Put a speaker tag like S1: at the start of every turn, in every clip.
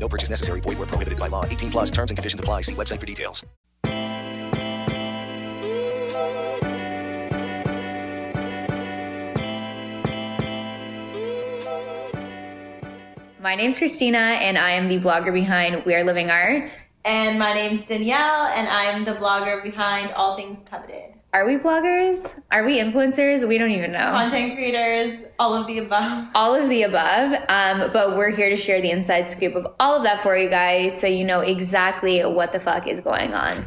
S1: No purchase necessary. Void where prohibited by law. 18 plus terms and conditions apply. See website for details.
S2: My name's Kristina, and I am the blogger behind We Are Living Art.
S3: And my name's Danielle, and I'm the blogger behind All Things Coveted.
S2: Are we bloggers? Are we influencers? We don't even know.
S3: Content creators, all of the above.
S2: All of the above. Um, but we're here to share the inside scoop of all of that for you guys so you know exactly what the fuck is going on.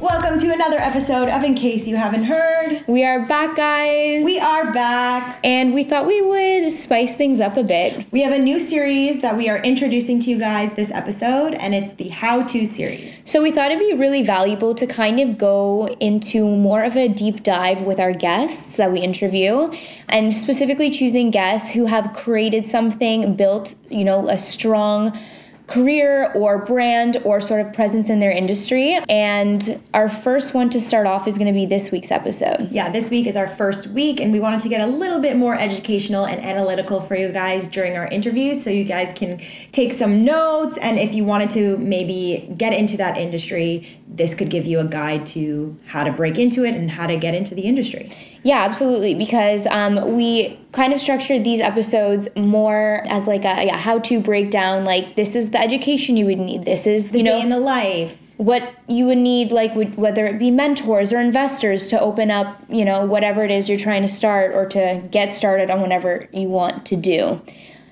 S3: Welcome to another episode of In Case You Haven't Heard.
S2: We are back, guys.
S3: We are back.
S2: And we thought we would spice things up a bit.
S3: We have a new series that we are introducing to you guys this episode, and it's the How To series.
S2: So we thought it'd be really valuable to kind of go into more of a deep dive with our guests that we interview, and specifically choosing guests who have created something, built, you know, a strong career or brand or sort of presence in their industry. And our first one to start off is going to be this week's episode.
S3: Yeah, this week is our first week, and we wanted to get a little bit more educational and analytical for you guys during our interviews so you guys can take some notes. And if you wanted to maybe get into that industry, this could give you a guide to how to break into it and how to get into the industry.
S2: Yeah, absolutely. Because um, we kind of structured these episodes more as like a yeah, how to break down like this is the education you would need. This is
S3: The
S2: you
S3: day
S2: know
S3: in the life.
S2: what you would need like would, whether it be mentors or investors to open up you know whatever it is you're trying to start or to get started on whatever you want to do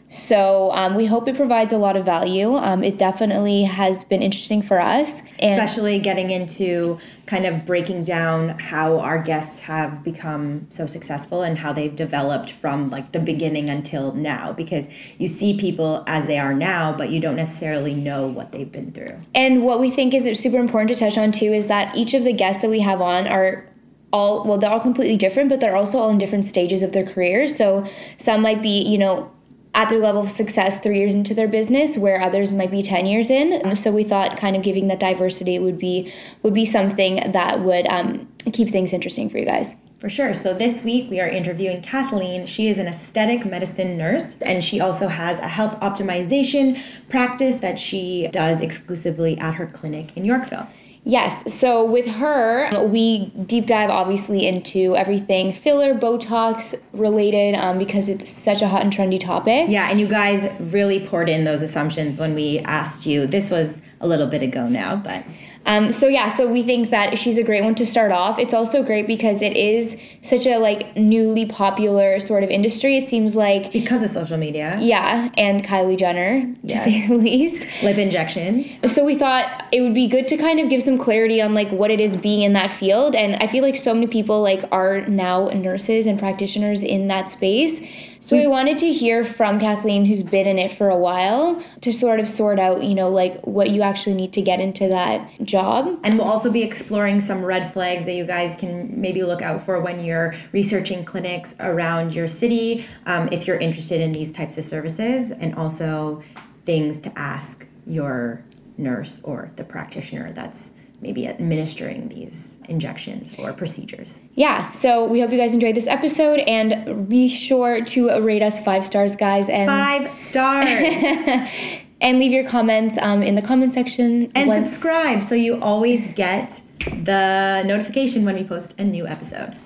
S2: so um, we hope it provides a lot of value. Um, it definitely has been interesting for us and
S3: especially getting into kind of breaking down how our guests have become so successful and how they've developed from like the beginning until now. Because you see people as they are now but you don't necessarily know what they've been through.
S2: And what we think is super important to touch on too is that each of the guests that we have on are all well, they're all completely different, but they're also all in different stages of their careers. So some might be, you know, at their level of success three years into their business, where others might be ten years in. So we thought kind of giving that diversity would be would be something that would um, keep things interesting for you guys.
S3: For sure. So this week we are interviewing Kathleen. She is an aesthetic medicine nurse and she also has a health optimization practice that she does exclusively at her clinic in Yorkville.
S2: Yes. So with her, we deep dive obviously into everything filler, Botox related, um, because it's such a hot and trendy topic.
S3: Yeah, and you guys really poured in those assumptions when we asked you. This was a little bit ago now, but
S2: Um, so yeah, so we think that she's a great one to start off. It's also great because it is such a like newly popular sort of industry. It seems like
S3: because of social media,
S2: yeah, and Kylie Jenner to say the least.
S3: lip injections.
S2: So we thought it would be good to kind of give some clarity on like what it is being in that field. And I feel like so many people like are now nurses and practitioners in that space. So we wanted to hear from Kathleen, who's been in it for a while, to sort of sort out, you know, like what you actually need to get into that job.
S3: And we'll also be exploring some red flags that you guys can maybe look out for when you're researching clinics around your city, um, if you're interested in these types of services, and also things to ask your nurse or the practitioner that's maybe administering these injections or procedures.
S2: Yeah, so we hope you guys enjoyed this episode and be sure to rate us five stars, guys, and
S3: Five stars!
S2: and leave your comments um, in the comment section.
S3: and
S2: once-
S3: subscribe so you always get the notification when we post a new episode.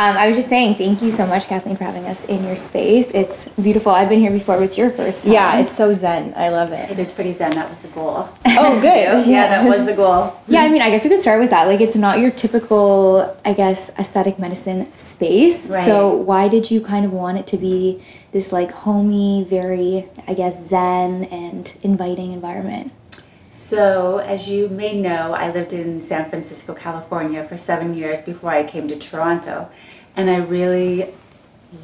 S2: Um, I was just saying, thank you so much, Kathleen, for having us in your space. It's beautiful. I've been here before, but it's your first time.
S3: Yeah, it's so zen. I love it.
S4: It is pretty zen. That was the goal.
S3: Oh, good.
S4: yeah, that was the goal.
S2: Yeah, I mean, I guess we could start with that. Like, it's not your typical, I guess, aesthetic medicine space.
S4: Right.
S2: So, why did you kind of want it to be this, like, homey, very, I guess, zen and inviting environment?
S4: So, as you may know, I lived in San Francisco, California for seven years before I came to Toronto. And I really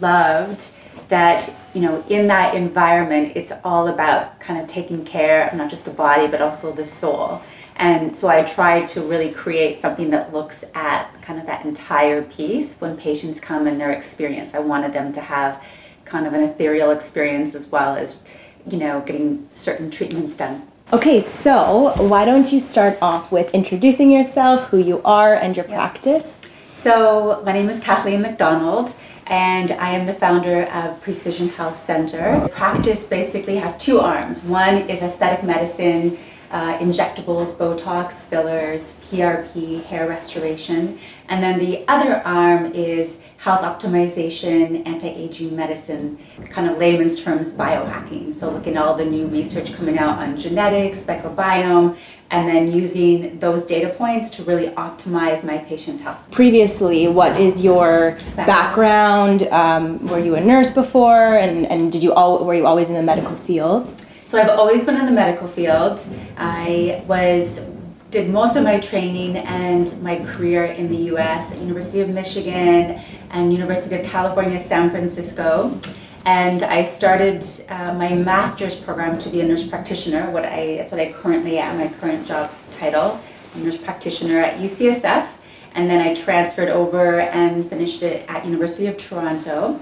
S4: loved that you know in that environment it's all about kind of taking care of not just the body but also the soul. And so i try to really create something that looks at kind of that entire piece when patients come in their experience. I wanted them to have kind of an ethereal experience as well as you know getting certain treatments done.
S3: Okay, so why don't you start off with introducing yourself, who you are, and your practice?
S4: So, my name is Kathleen McDonald, and I am the founder of Precision Health Centre. Practice basically has two arms one is aesthetic medicine. Uh, injectables, Botox, fillers, PRP, hair restoration. And then the other arm is health optimization, anti-aging medicine, kind of layman's terms biohacking. So looking at all the new research coming out on genetics, microbiome, and then using those data points to really optimize my patient's health.
S3: Previously, what is your background? Um, were you a nurse before, and, and did you all were you always in the medical field?
S4: So I've always been in the medical field. I was did most of my training and my career in the U.S. at University of Michigan and University of California, San Francisco. And I started uh, my master's program to be a nurse practitioner. What I that's what I currently am. My current job title, nurse practitioner at UCSF. And then I transferred over and finished it at University of Toronto.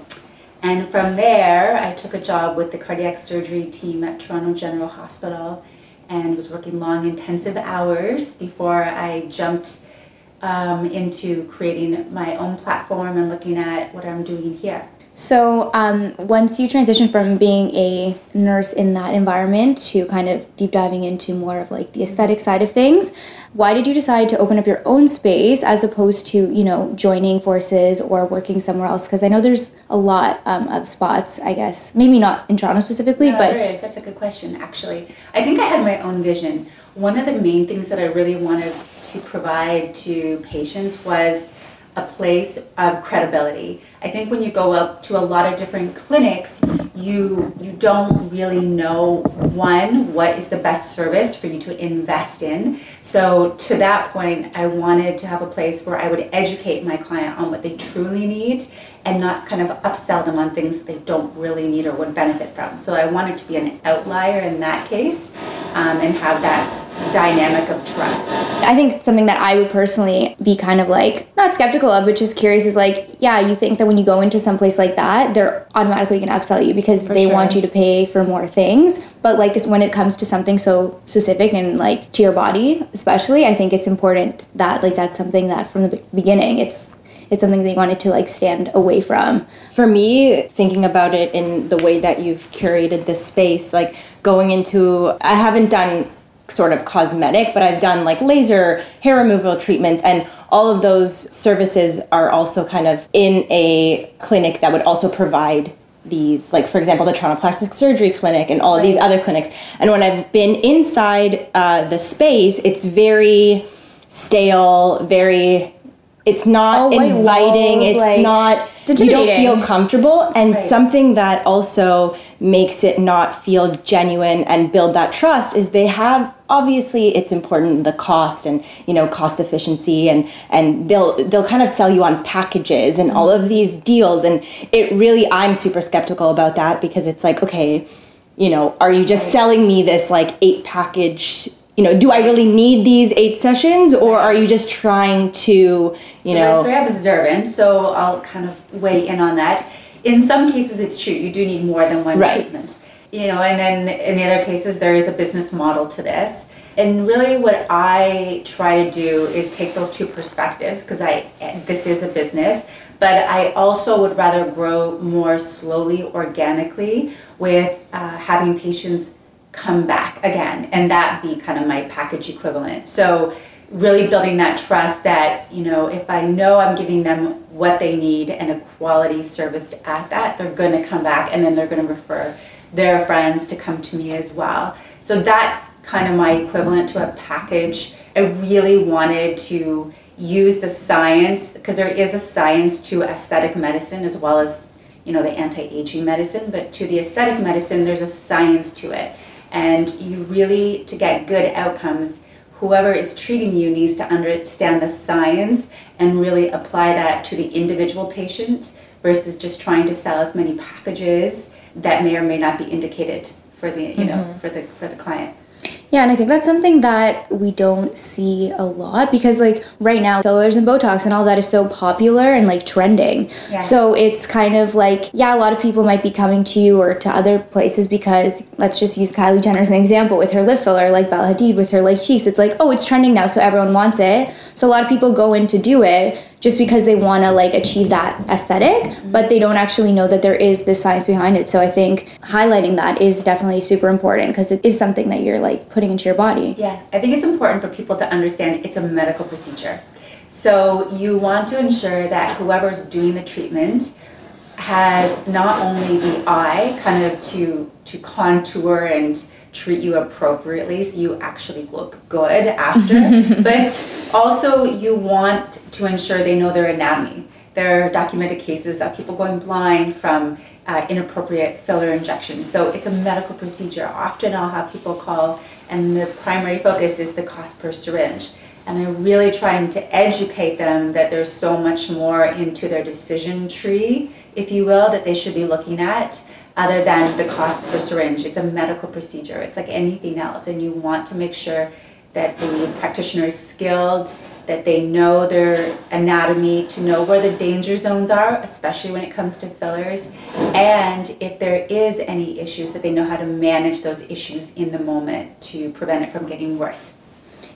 S4: And from there, I took a job with the cardiac surgery team at Toronto General Hospital and was working long, intensive hours before I jumped um, into creating my own platform and looking at what I'm doing here.
S2: So, um, once you transition from being a nurse in that environment to kind of deep diving into more of like the aesthetic side of things, why did you decide to open up your own space as opposed to, you know, joining forces or working somewhere else? Because I know there's a lot um, of spots, I guess, maybe not in Toronto specifically,
S4: No,
S2: but
S4: there is. That's a good question, actually. I think I had my own vision. One of the main things that I really wanted to provide to patients was a place of credibility. I think when you go up to a lot of different clinics, you you don't really know one what is the best service for you to invest in. So to that point, I wanted to have a place where I would educate my client on what they truly need and not kind of upsell them on things that they don't really need or would benefit from. So I wanted to be an outlier in that case um, and have that dynamic of trust.
S2: I think something that I would personally be kind of like not skeptical of, but just curious is like, yeah, you think that when you go into some place like that, they're automatically going to upsell you because they
S4: sure.
S2: want you to pay for more things. But like when it comes to something so specific and like to your body, especially, I think it's important that like that's something that from the beginning it's it's something they wanted to like stand away from.
S3: For me, thinking about it in the way that you've curated this space, like going into, I haven't done sort of cosmetic, but I've done like laser hair removal treatments, and all of those services are also kind of in a clinic that would also provide these like for example the Toronto Plastic Surgery Clinic and all of these other clinics and when I've been inside uh, the space it's very stale very it's not
S2: Oh,
S3: inviting
S2: walls,
S3: it's
S2: like,
S3: not you don't feel comfortable. And something that also makes it not feel genuine and build that trust is they have obviously it's important the cost and you know cost efficiency and and they'll they'll kind of sell you on packages and all of these deals. And it really I'm super skeptical about that because it's like okay you know are you just selling me this like eight package you know do I really need these eight sessions or are you just trying to you
S4: So
S3: know
S4: that's very observant, so I'll kind of weigh in on that. In some cases, it's true, you do need more than one
S3: Right.
S4: treatment. You know, and then in the other cases, there is a business model to this. And really, what I try to do is take those two perspectives because I this is a business, but I also would rather grow more slowly, organically, with uh, having patients come back again, and that be kind of my package equivalent. So really building that trust that you know if i know i'm giving them what they need and a quality service at that they're going to come back and then they're going to refer their friends to come to me as well. So that's kind of my equivalent to a package. I really wanted to use the science because there is a science to aesthetic medicine as well as you know the anti-aging medicine but to the aesthetic medicine there's a science to it and you really to get good outcomes whoever is treating you needs to understand the science and really apply that to the individual patient versus just trying to sell as many packages that may or may not be indicated for the you know
S2: Mm-hmm.
S4: for the for the client.
S2: Yeah, and I think that's something that we don't see a lot because, like, right now, fillers and Botox and all that is so popular and like trending.
S4: Yeah.
S2: So it's kind of like, yeah, a lot of people might be coming to you or to other places because let's just use Kylie Jenner as an example with her lip filler, like Bella Hadid with her like cheeks. It's like, oh, it's trending now, so everyone wants it. So a lot of people go in to do it just because they want to like achieve that esthetic but they don't actually know that there is this science behind it so i think highlighting that is definitely super important because it is something that you're like putting into your body
S4: Yeah, I think it's important for people to understand it's a medical procedure. So you want to ensure that whoever's doing the treatment has not only the eye kind of to to contour and treat you appropriately so you actually look good after. But also you want to ensure they know their anatomy. There are documented cases of people going blind from uh, inappropriate filler injections so it's a medical procedure. Often i'll have people call and the primary focus is the cost per syringe. And I'm really trying to educate them that there's so much more into their decision tree, if you will, that they should be looking at other than the cost per syringe. It's a medical procedure, it's like anything else, and you want to make sure that the practitioner is skilled, that they know their anatomy, to know where the danger zones are, especially when it comes to fillers, and if there is any issues, that they know how to manage those issues in the moment to prevent it from getting worse.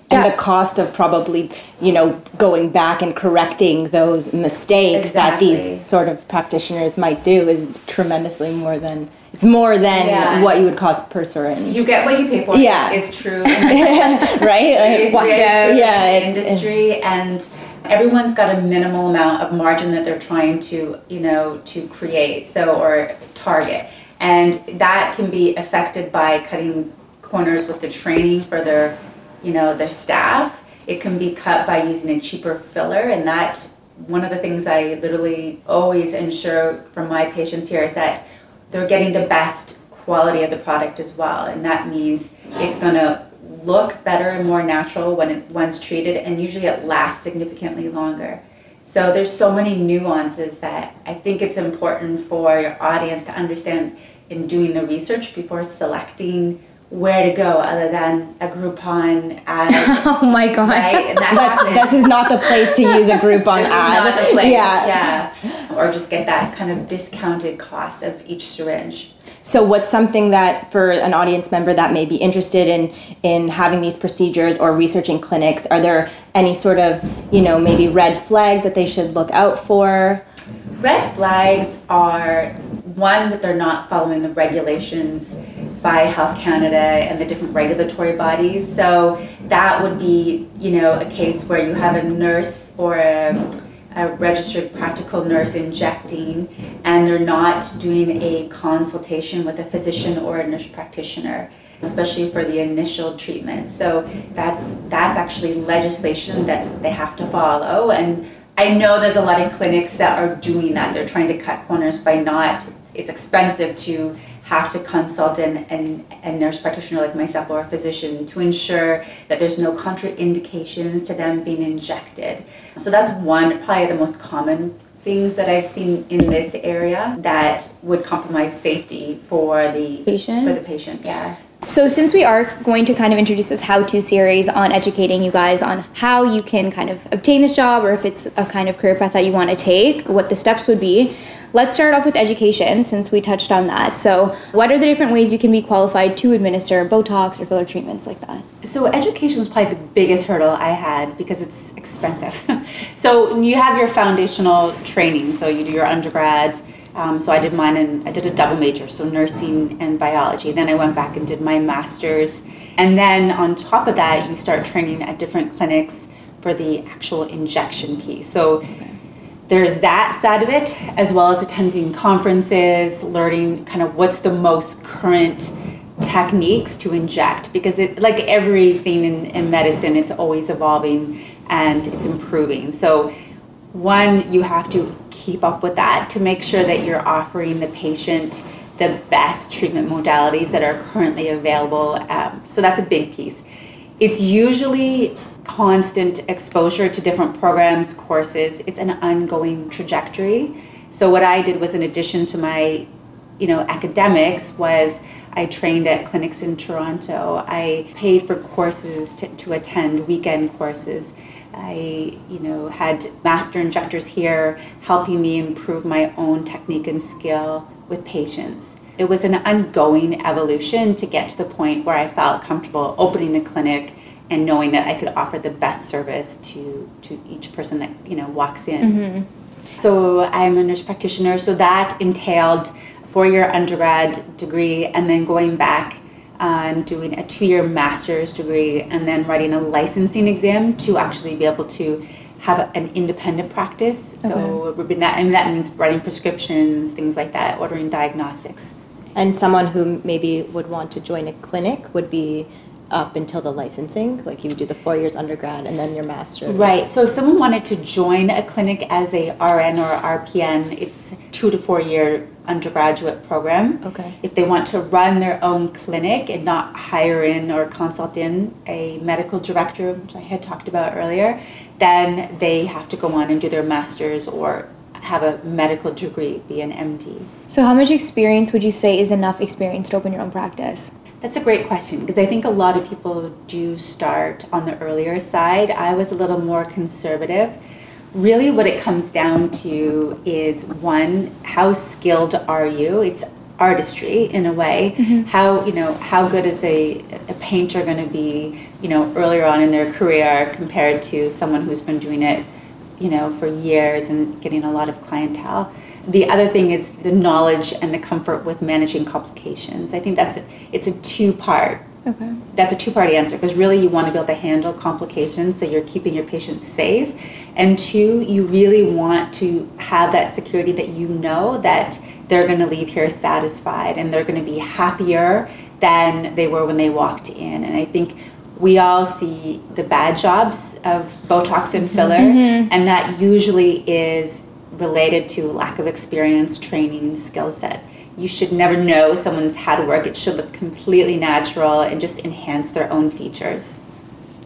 S3: And
S2: Yeah.
S3: the cost of probably you know going back and correcting those mistakes that these sort of practitioners might do is tremendously more than it's more than
S4: Yeah.
S3: what you would cost per syringe
S4: You get what you pay for.
S3: Yeah.
S4: is true.
S3: right Like,
S4: It's
S2: Watch out.
S3: Yeah,
S4: the
S3: it's-
S4: industry, and everyone's got a minimal amount of margin that they're trying to, you know, to create. So or target, and that can be affected by cutting corners with the training for their, you know, the staff. It can be cut by using a cheaper filler, and that one of the things I literally always ensure from my patients here is that they're getting the best quality of the product as well, and that means it's gonna look better and more natural when it once treated, and usually it lasts significantly longer. So there's so many nuances that I think it's important for your audience to understand in doing the research before selecting where to go, other than a Groupon ad,
S2: oh my god
S4: right? That
S3: that's
S4: happens.
S3: this is not the place to use a Groupon ad
S4: not the place.
S3: yeah
S4: yeah, or just get that kind of discounted cost of each syringe.
S3: So what's something that for an audience member that may be interested in in having these procedures or researching clinics, are there any sort of, you know, maybe red flags that they should look out for?
S4: Red flags are one that they're not following the regulations by Health Canada and the different regulatory bodies. So that would be, you know, a case where you have a nurse or a, a registered practical nurse injecting and they're not doing a consultation with a physician or a nurse practitioner especially for the initial treatment. So that's that's actually legislation that they have to follow and I know there's a lot of clinics that are doing that. They're trying to cut corners by not it's expensive to have to consult an, an, a nurse practitioner like myself or a physician to ensure that there's no contraindications to them being injected. So that's one, probably the most common things that I've seen in this area that would compromise safety for the
S2: Patient?
S4: For the patient, yeah.
S2: So, since we are going to kind of introduce this how to series on educating you guys on how you can kind of obtain this job or if it's a kind of career path that you want to take, what the steps would be, let's start off with education since we touched on that. So, what are the different ways you can be qualified to administer Botox or filler treatments like that?
S4: So education was probably the biggest hurdle I had because it's expensive. so you have your foundational training. So you do your undergrad. Um, so I did mine and I did a double major, so nursing and biology. Then I went back and did my master's. And then on top of that, you start training at different clinics for the actual injection piece. So there's that side of it, as well as attending conferences, learning kind of what's the most current techniques to inject because it like everything in, in medicine it's always evolving and it's improving so one you have to keep up with that to make sure that you're offering the patient the best treatment modalities that are currently available um, so that's a big piece. It's usually constant exposure to different programs courses. It's an ongoing trajectory. So what I did was in addition to my, you know, academics was I trained at clinics in Toronto. I paid for courses to, to attend weekend courses. I, you know, had master injectors here helping me improve my own technique and skill with patients. It was an ongoing evolution to get to the point where I felt comfortable opening a clinic and knowing that I could offer the best service to to each person that you know walks in. Mm-hmm. So I'm a nurse practitioner. So that entailed four-year undergrad degree and then going back and doing a two-year master's degree and then writing a licensing exam to actually be able to have an independent practice. Okay. So and that means writing prescriptions, things like that, ordering diagnostics.
S3: And someone who maybe would want to join a clinic would be up until the licensing like you would do the four years undergrad and then your master's.
S4: Right so if someone wanted to join a clinic as a rn or rpn it's two to four year undergraduate program.
S3: Okay.
S4: If they want to run their own clinic and not hire in or consult in a medical director which i had talked about earlier then they have to go on and do their master's or have a medical degree be an md
S2: so how much experience would you say is enough experience to open your own practice
S4: that's a great question because I think a lot of people do start on the earlier side. I was a little more conservative. Really, what it comes down to is one, how skilled are you? It's artistry in a way. Mm-hmm. How you know how good is a a painter going to be? You know, earlier on in their career compared to someone who's been doing it, you know, for years and getting a lot of clientele the other thing is the knowledge and the comfort with managing complications. I think that's a, it's a two part.
S2: Okay.
S4: That's a two part answer because really you want to be able to handle complications so you're keeping your patients safe, and two, you really want to have that security that you know that they're going to leave here satisfied and they're going to be happier than they were when they walked in. And I think we all see the bad jobs of Botox and filler, mm-hmm. and that usually is related to lack of experience, training, skill set. You should never know someone's had work. It should look completely natural and just enhance their own features.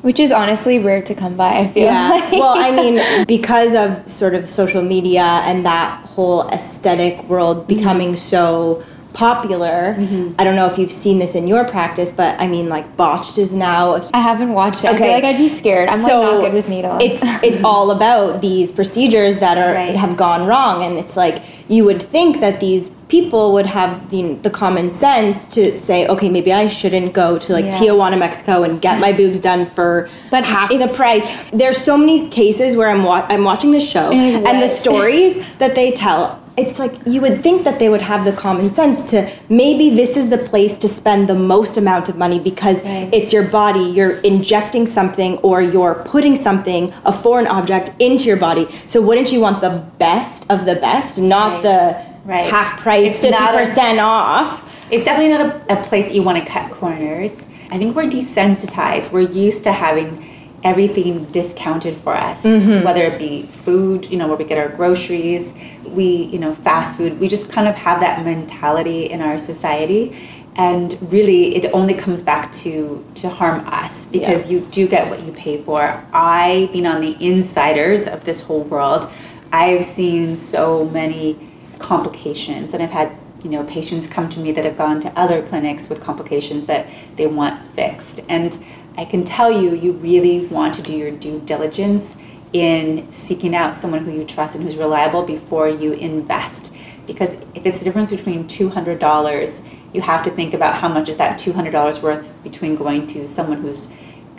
S2: Which is honestly rare to come by, I feel.
S3: Yeah. Like. well, I mean, because of sort of social media and that whole aesthetic world becoming mm-hmm. so popular. Mm-hmm. I don't know if you've seen this in your practice, but I mean, like botched is now.
S2: I haven't watched it. Okay. I feel like I'd be scared. I'm so like not good with needles.
S3: It's it's all about these procedures that are right. have gone wrong, and it's like you would think that these people would have the, the common sense to say, okay, maybe I shouldn't go to like yeah. Tijuana, Mexico, and get my boobs done for but half if, the price. There's so many cases where I'm wa- I'm watching the show, and the stories that they tell it's like you would think that they would have the common sense to maybe this is the place to spend the most amount of money because right. it's your body you're injecting something or you're putting something a foreign object into your body so wouldn't you want the best of the best not right. the right. half price it's 50% a, off
S4: it's definitely not a, a place that you want to cut corners i think we're desensitized we're used to having everything discounted for us, mm-hmm. whether it be food, you know, where we get our groceries, we, you know, fast food. We just kind of have that mentality in our society. And really, it only comes back to to harm us because yeah. you do get what you pay for. I, being on the insiders of this whole world, I've seen so many complications, and I've had you know patients come to me that have gone to other clinics with complications that they want fixed and I can tell you, you really want to do your due diligence in seeking out someone who you trust and who's reliable before you invest. Because if it's the difference between $200, you have to think about how much is that $200 worth between going to someone who's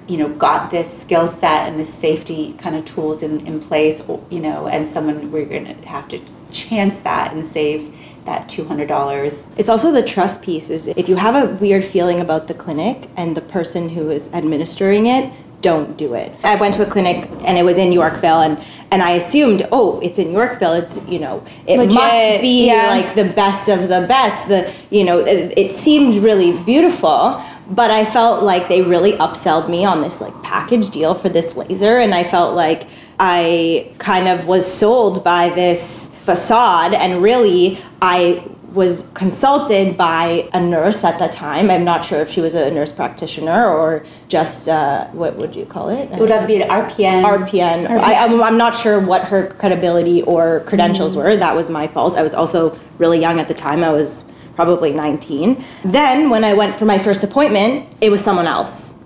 S4: you know got this skill set and this safety kind of tools in, in place you know and someone we're going to have to chance that and save that $200.
S3: It's also the trust piece is if you have a weird feeling about the clinic and the person who is administering it, don't do it. I went to a clinic and it was in Yorkville and and I assumed, oh, it's in Yorkville. It's you know, it Legit, must be yeah. like the best of the best. The you know, it, it seemed really beautiful, but I felt like they really upselled me on this like package deal for this laser and I felt like I kind of was sold by this facade and really I was consulted by a nurse at that time. I'm not sure if she was a nurse practitioner or just uh, what would you call it?
S4: It would have to be an RPN.
S3: RPN. I, I'm, I'm not sure what her credibility or credentials were. That was my fault. I was also really young at the time. I was probably 19. Then, when I went for my first appointment, it was someone else.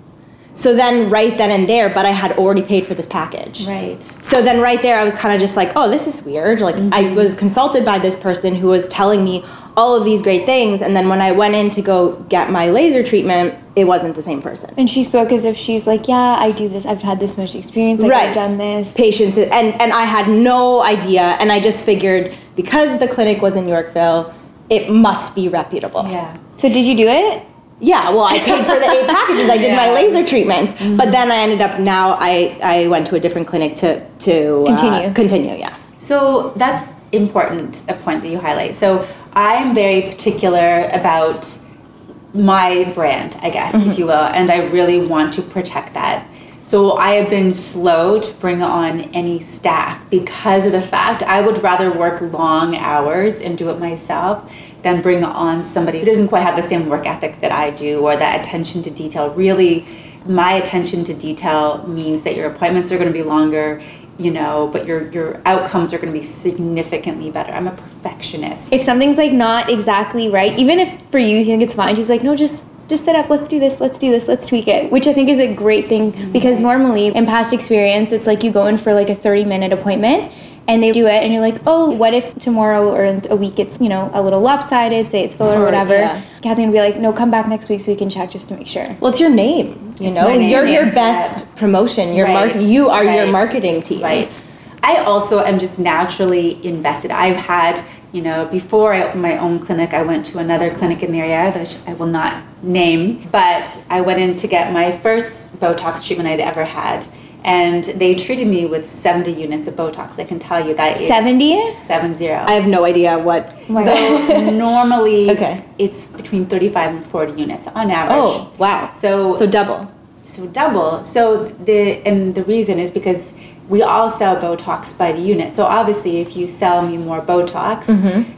S3: So then, right then and there, but I had already paid for this package.
S4: Right.
S3: So then, right there, I was kind of just like, oh, this is weird. Like, I mm-hmm. was consulted by this person who was telling me all of these great things. And then, when I went in to go get my laser treatment, it wasn't the same person.
S2: And she spoke as if she's like, yeah, I do this. I've had this much experience. Like,
S3: Right.
S2: I've done this.
S3: Patients, and, and I had no idea. And I just figured because the clinic was in Yorkville, it must be reputable.
S4: Yeah.
S2: So did you do it?
S3: Yeah, well, I paid for the eight packages. I did my laser treatments, but then I ended up now I I went to a different clinic to to uh,
S2: Continue.
S3: continue. Yeah.
S4: So that's important, a point that you highlight. So I'm very particular about my brand, I guess, if you will, and I really want to protect that. So I have been slow to bring on any staff because of the fact I would rather work long hours and do it myself than bring on somebody who doesn't quite have the same work ethic that I do or that attention to detail. Really, my attention to detail means that your appointments are going to be longer, you know, but your your outcomes are going to be significantly better. I'm a perfectionist.
S2: If something's like not exactly right, even if for you you think it's fine, she's like, no, just just set up. Let's do this. Let's do this. Let's tweak it. Which I think is a great thing because normally in past experience, it's like you go in for like a thirty minute appointment. And they do it, and you're like, oh, what if tomorrow or in a week it's, you know, a little lopsided, say it's filler or
S3: Or-
S2: whatever.
S3: yeah.
S2: Kathleen would be like, no, come back next week so we can check just to make sure.
S3: Well, it's your name. You know,
S4: my
S3: it's
S4: name,
S3: your your
S4: yeah.
S3: best promotion. Your
S4: Right,
S3: mark. You are your marketing team.
S4: Right. I also am just naturally invested. I've had, you know, before I opened my own clinic, I went to another clinic in the area that I will not name, but I went in to get my first Botox treatment I'd ever had. And they treated me with 70 units of Botox. I can tell you that
S2: 70?
S4: seven zero.
S3: I have no idea what.
S4: so normally
S3: Okay.
S4: it's between 35 and 40 units on average.
S3: Oh wow.
S4: So
S3: So double.
S4: so double. So the and the reason is because we all sell Botox by the unit. So obviously, if you sell me more Botox,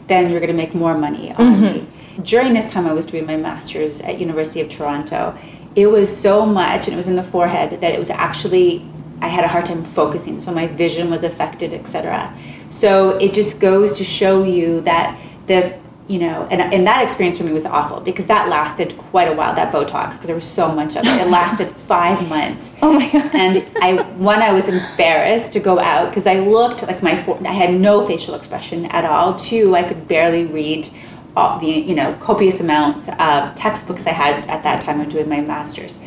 S4: then you're going to make more money on me. During this time, I was doing my master's at University of Toronto. It was so much, and it was in the forehead that it was actually I had a hard time focusing. So my vision was affected, etc. So it just goes to show you that the you know, and, and that experience for me was awful because that lasted quite a while. That Botox because there was so much of it. It lasted five months.
S2: Oh my god.
S4: And I one I was embarrassed to go out because I looked like my I had no facial expression at all. Two, I could barely read all the you know copious amounts of textbooks I had at that time of doing my masters.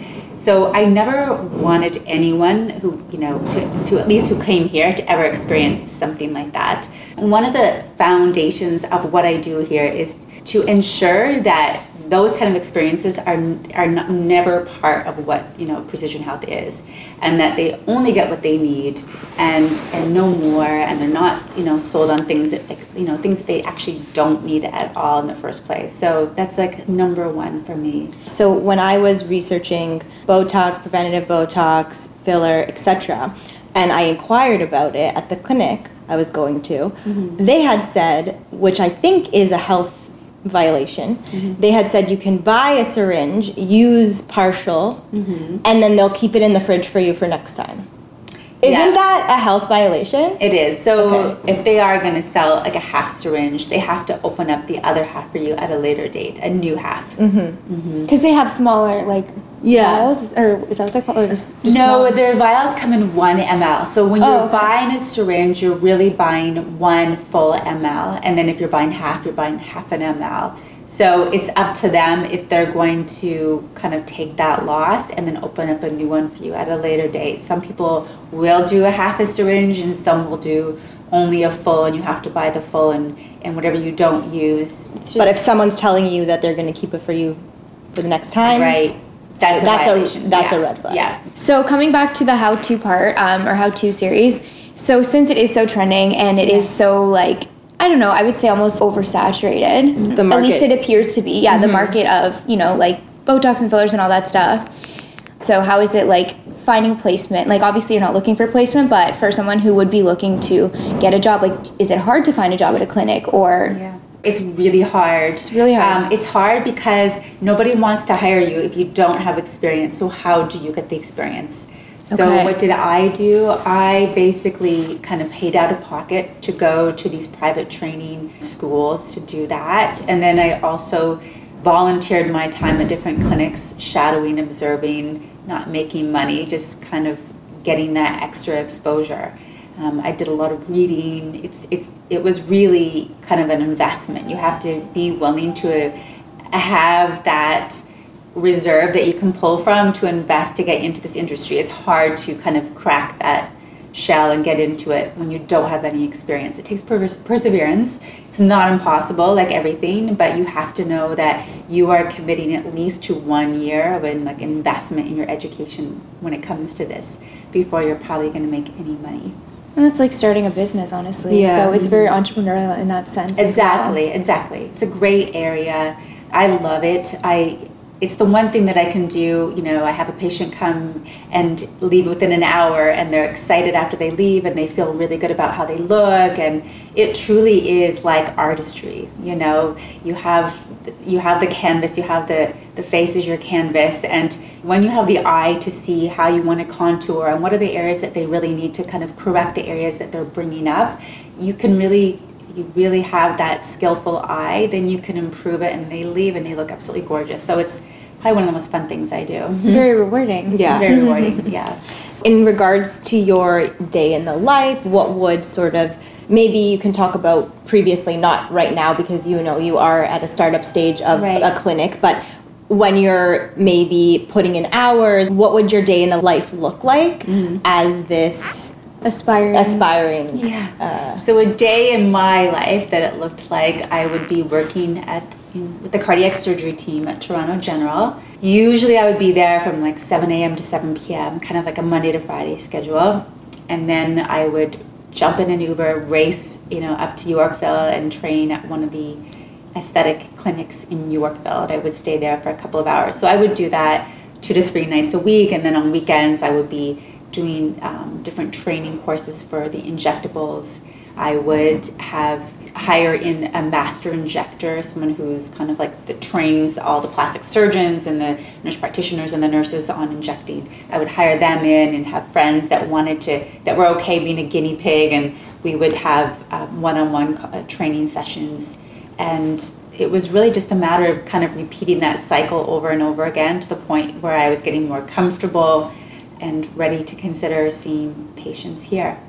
S4: So I never wanted anyone who you know to, to at least who came here to ever experience something like that. And one of the foundations of what I do here is to ensure that those kind of experiences are are not, never part of what you know precision health is, and that they only get what they need and and no more, and they're not you know sold on things that like you know things that they actually don't need at all in the first place. So that's like number one for me.
S3: So when I was researching Botox, preventative Botox, filler, etc., and I inquired about it at the clinic I was going to, mm-hmm. they had said, which I think is a health violation, they had said you can buy a syringe, use partial, mm-hmm. and then they'll keep it in the fridge for you for next time. Isn't
S4: Yeah.
S3: that a health violation?
S4: It is. So
S3: Okay.
S4: if they are going to sell like a half syringe, they have to open up the other half for you at a later date, a new half. Mm-hmm. Mm-hmm.
S2: Because they have smaller, like,
S3: Yeah.
S2: vials? Or is that what they're called? Just, just
S4: No,
S2: smaller?
S4: the vials come in one ml. So when
S2: Oh,
S4: you're
S2: okay.
S4: buying a syringe, you're really buying one full ml, and then if you're buying half, you're buying half an ml. So it's up to them if they're going to kind of take that loss and then open up a new one for you at a later date. Some people will do a half a syringe, and some will do only a full, and you have to buy the full, and and whatever you don't use,
S2: It's
S3: But if someone's telling you that they're going to keep it for you for the next time,
S4: right? That's a
S3: That's a-
S4: violation.
S3: that's a red flag.
S4: Yeah.
S2: So coming back to the how-to part um, or how-to series, so since it is so trending and it is so like I don't know, I would say almost oversaturated.
S3: The
S2: At least it appears to be. Yeah, the market of you know like Botox and fillers and all that stuff. So how is it like finding placement? Like obviously you're not looking for placement, but for someone who would be looking to get a job, like is it hard to find a job at a clinic or
S4: Yeah. It's really hard. It's
S2: really hard.
S4: Um, it's hard because nobody wants to hire you if you don't have experience. So how do you get the experience? So
S2: Okay.
S4: what did I do? I basically kind of paid out of pocket to go to these private training schools to do that, and then I also volunteered my time at different clinics, shadowing, observing, not making money, just kind of getting that extra exposure. Um, I did a lot of reading. It's it's it was really kind of an investment. You have to be willing to have that reserve that you can pull from to invest to get into this industry. It's hard to kind of crack that shell and get into it when you don't have any experience. It takes pers- perseverance. It's not impossible, like everything, but you have to know that you are committing at least to one year of an like investment in your education when it comes to this before you're probably going to make any money.
S2: And it's like starting a business, honestly.
S3: Yeah.
S2: So it's very entrepreneurial in that sense. as well.
S4: Exactly, exactly. It's a great area. I love it. I it's the one thing that I can do. You know, I have a patient come and leave within an hour, and they're excited after they leave, and they feel really good about how they look, and it truly is like artistry. You know, you have you have the canvas, you have the the face is your canvas, and when you have the eye to see how you want to contour and what are the areas that they really need to kind of correct the areas that they're bringing up, you can really you really have that skillful eye, then you can improve it and they leave and they look absolutely gorgeous. So it's probably one of the most fun things I do.
S2: Very rewarding.
S3: Yeah.
S4: Very rewarding. Yeah.
S3: in regards to your day in the life what would sort of maybe you can talk about previously not right now because you know you are at a startup stage of
S2: Right.
S3: a clinic but when you're maybe putting in hours what would your day in the life look like mm-hmm. as this
S2: Aspiring.
S3: aspiring
S2: Yeah.
S4: Uh, so a day in my life that it looked like I would be working at in, with the cardiac surgery team at Toronto General. Usually I would be there from like 7 a.m. to 7 p.m., kind of like a Monday to Friday schedule. And then I would jump in an Uber, race, you know, up to Yorkville and train at one of the aesthetic clinics in Yorkville. And I would stay there for a couple of hours. So I would do that two to three nights a week. And then on weekends, I would be doing um, different training courses for the injectables. I would have hire in a master injector, someone who's kind of like that trains all the plastic surgeons and the nurse practitioners and the nurses on injecting. I would hire them in and have friends that wanted to that were okay being a guinea pig, and we would have um, one-on-one uh, training sessions. And it was really just a matter of kind of repeating that cycle over and over again to the point where I was getting more comfortable and ready to consider seeing patients here.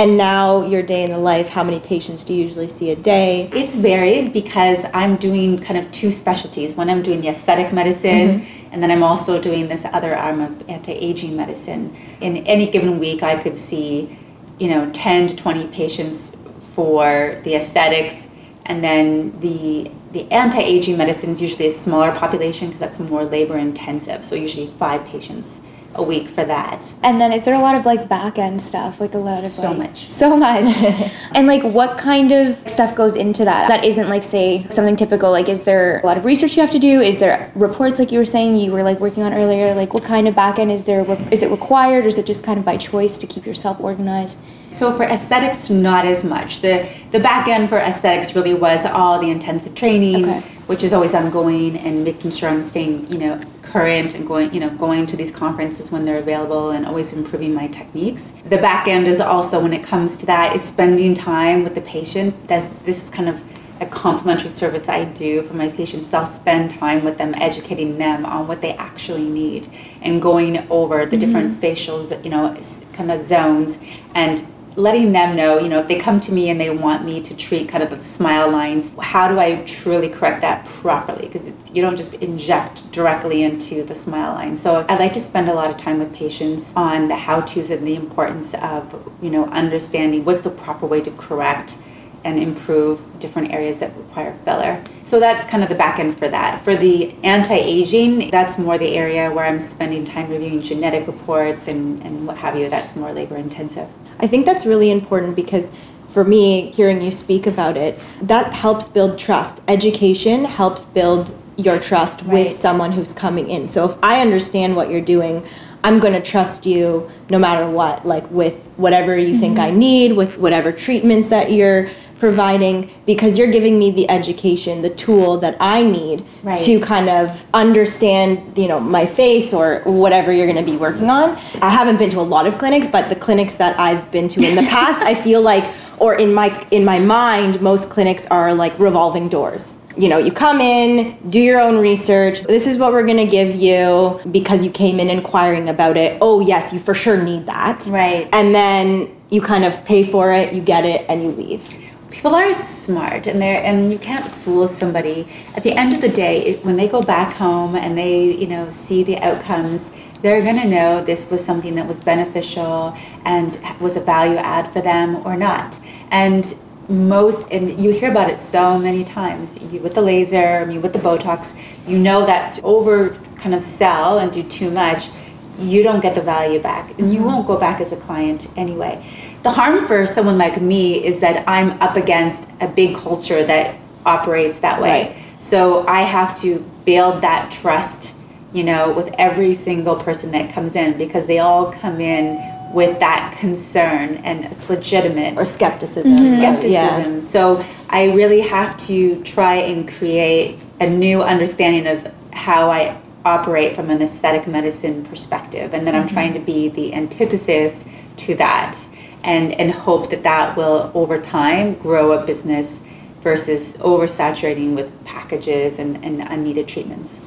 S3: And now your day in the life how many patients do you usually see a day
S4: It's varied because I'm doing kind of two specialties. One, I'm doing the aesthetic medicine, mm-hmm. and then I'm also doing this other arm of anti-aging medicine. In any given week, I could see, you know, 10 to 20 patients for the aesthetics, and then the the anti-aging medicine is usually a smaller population because that's more labor intensive. So usually five patients a week for that.
S2: And then is there a lot of like back end stuff? Like a lot of
S4: So
S2: like-
S4: much.
S2: So much. and like what kind of stuff goes into that? That isn't like say something typical. Like is there a lot of research you have to do? Is there reports like you were saying you were like working on earlier? Like what kind of back end is there is it required or is it just kind of by choice to keep yourself organized?
S4: So for aesthetics, not as much. The the back end for aesthetics really was all the intensive training,
S2: Okay.
S4: which is always ongoing, and making sure I'm staying, you know, current and going, you know, going to these conferences when they're available, and always improving my techniques. The back end is also when it comes to that is spending time with the patient. That this is kind of a complimentary service I do for my patients. I'll spend time with them, educating them on what they actually need, and going over the mm-hmm. different facials, you know, kind of zones, and letting them know, you know, if they come to me and they want me to treat kind of the smile lines, how do I truly correct that properly? Because you don't just inject directly into the smile line. So I like to spend a lot of time with patients on the how-tos and the importance of, you know, understanding what's the proper way to correct and improve different areas that require filler. So that's kind of the back end for that. For the anti-aging, that's more the area where I'm spending time reviewing genetic reports and, and what have you. That's more labor intensive.
S3: I think that's really important because for me, hearing you speak about it, that helps build trust. Education helps build your trust
S4: Right.
S3: with someone who's coming in. So if I understand what you're doing, I'm going to trust you no matter what, like with whatever you think mm-hmm. I need, with whatever treatments that you're providing because you're giving me the education, the tool that I need
S4: Right.
S3: to kind of understand, you know, my face or whatever you're going to be working on. I haven't been to a lot of clinics, but the clinics that I've been to in the past, I feel like or in my in my mind, most clinics are like revolving doors. You know, you come in, do your own research. This is what we're going to give you because you came in inquiring about it. Oh, yes, you for sure need that.
S4: Right.
S3: And then you kind of pay for it, you get it, and you leave.
S4: People are smart and they're and you can't fool somebody. At the end of the day it, when they go back home and they you know see the outcomes they're going to know this was something that was beneficial and was a value add for them or not. And most and you hear about it so many times you with the laser you with the botox you know that's over kind of sell and do too much. You don't get the value back and you won't go back as a client anyway the harm for someone like me is that i'm up against a big culture that operates that way
S3: Right.
S4: so i have to build that trust you know with every single person that comes in because they all come in with that concern and it's legitimate
S3: Or skepticism. Mm-hmm.
S4: skepticism. So I really have to try and create a new understanding of how I operate from an aesthetic medicine perspective, and then I'm mm-hmm. trying to be the antithesis to that, and and hope that that will over time grow a business versus oversaturating with packages and, and unneeded treatments.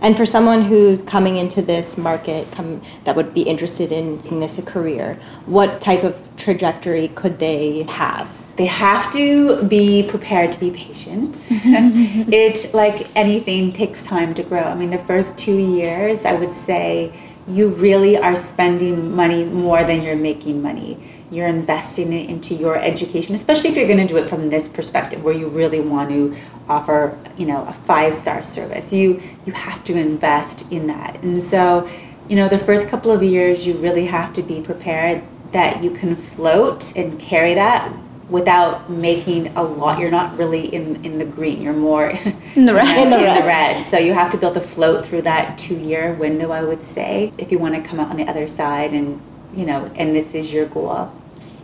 S3: And for someone who's coming into this market, come that would be interested in making this a career, what type of trajectory could they have?
S4: they have to be prepared to be patient. it, like anything, takes time to grow. I mean, the first two years, I would say, you really are spending money more than you're making money. You're investing it into your education, especially if you're going to do it from this perspective, where you really want to offer, you know, a five star service. You you have to invest in that, and so, you know, the first couple of years, you really have to be prepared that you can float and carry that without making a lot. You're not really in, in the green. You're more in
S2: the red.
S3: In the
S4: in
S3: red.
S4: the red. So you have to be able to float through that two year window, I would say, if you want to come out on the other side and you know, and this is your goal.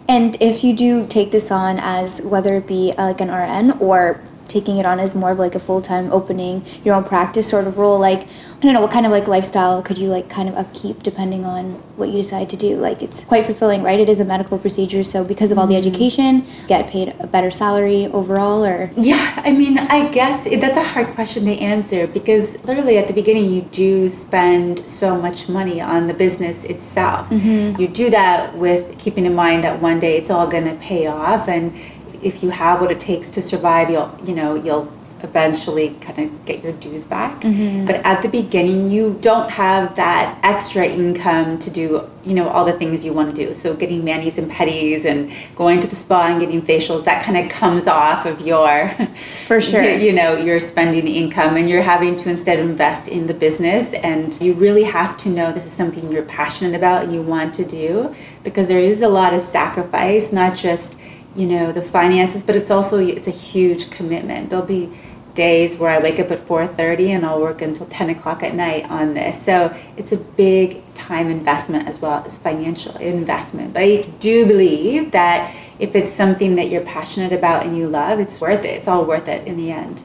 S5: And if you do take this on as whether it be uh, like an RN or taking it on as more of like a full time opening your own practice sort of role, like I don't know what kind of like lifestyle could you like kind of upkeep depending on what you decide to do. Like it's quite fulfilling, right? It is a medical procedure, so because of all the mm-hmm. education, get paid a better salary overall, or
S4: Yeah, I mean, I guess it, that's a hard question to answer because literally at the beginning you do spend so much money on the business itself. Mm-hmm. You do that with keeping in mind that one day it's all going to pay off, and if you have what it takes to survive, you'll you know you'll eventually kind of get your dues back. Mm-hmm. But at the beginning, you don't have that extra income to do, you know, all the things you want to do. So getting manis and pedis and going to the spa and getting facials, that kind of comes off of your,
S5: For sure.
S4: you, you know, your spending income and you're having to instead invest in the business. And you really have to know this is something you're passionate about and you want to do because there is a lot of sacrifice, not just you know the finances but it's also it's a huge commitment. There'll be days where i wake up at 4.30 and i'll work until 10 o'clock at night on this. So it's a big time investment as well as financial investment. But i do believe that if it's something that you're passionate about and you love it's worth it. It's all worth it in the end.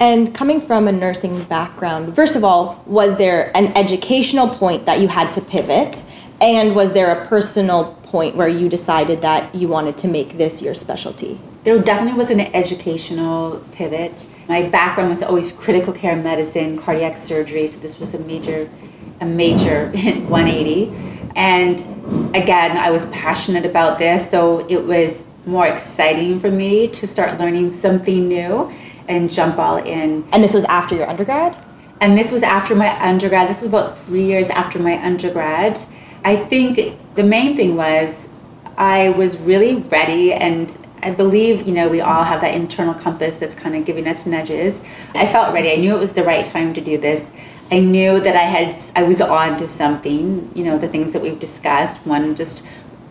S3: And coming from a nursing background, first of all, was there an educational point that you had to pivot? And was there a personal point where you decided that you wanted to make this your specialty?
S4: there definitely was an educational pivot. My background was always critical care medicine, cardiac surgery, so this was a major, a major 180. And again, I was passionate about this, so it was more exciting for me to start learning something new and jump all in.
S3: And this was after your undergrad?
S4: And this was after my undergrad. This was about three years after my undergrad. I think the main thing was I was really ready and I believe, you know, we all have that internal compass that's kind of giving us nudges. I felt ready. I knew it was the right time to do this. I knew that I had I was on to something, you know, the things that we've discussed. One just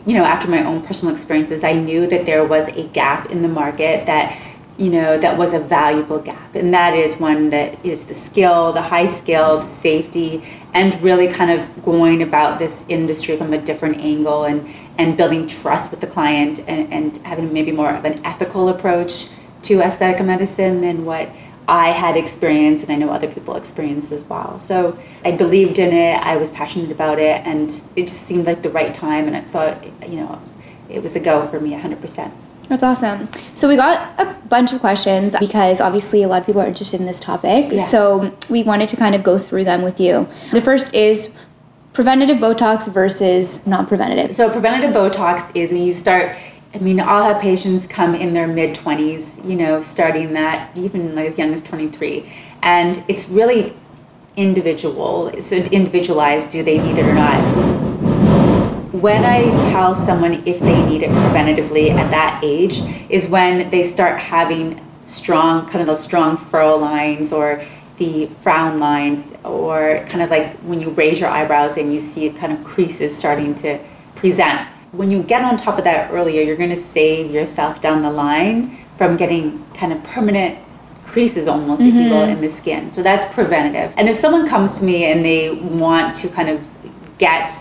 S4: you know, after my own personal experiences, I knew that there was a gap in the market that you know that was a valuable gap and that is one that is the skill the high skilled safety and really kind of going about this industry from a different angle and and building trust with the client and, and having maybe more of an ethical approach to aesthetic medicine than what I had experienced and I know other people experienced as well. So I believed in it, I was passionate about it, and it just seemed like the right time. And so, you know, it was a go for me 100%.
S5: That's awesome. So we got a bunch of questions because obviously a lot of people are interested in this topic.
S4: Yeah.
S5: So we wanted to kind of go through them with you. The first is preventative Botox versus non-preventative.
S4: So preventative Botox is when you start. I mean, I'll have patients come in their mid twenties. You know, starting that even like as young as twenty three, and it's really individual. So individualized. Do they need it or not? When I tell someone if they need it preventatively at that age is when they start having strong, kind of those strong furrow lines or the frown lines, or kind of like when you raise your eyebrows and you see kind of creases starting to present. When you get on top of that earlier, you're going to save yourself down the line from getting kind of permanent creases almost, mm-hmm. if you will, in the skin. So that's preventative. And if someone comes to me and they want to kind of get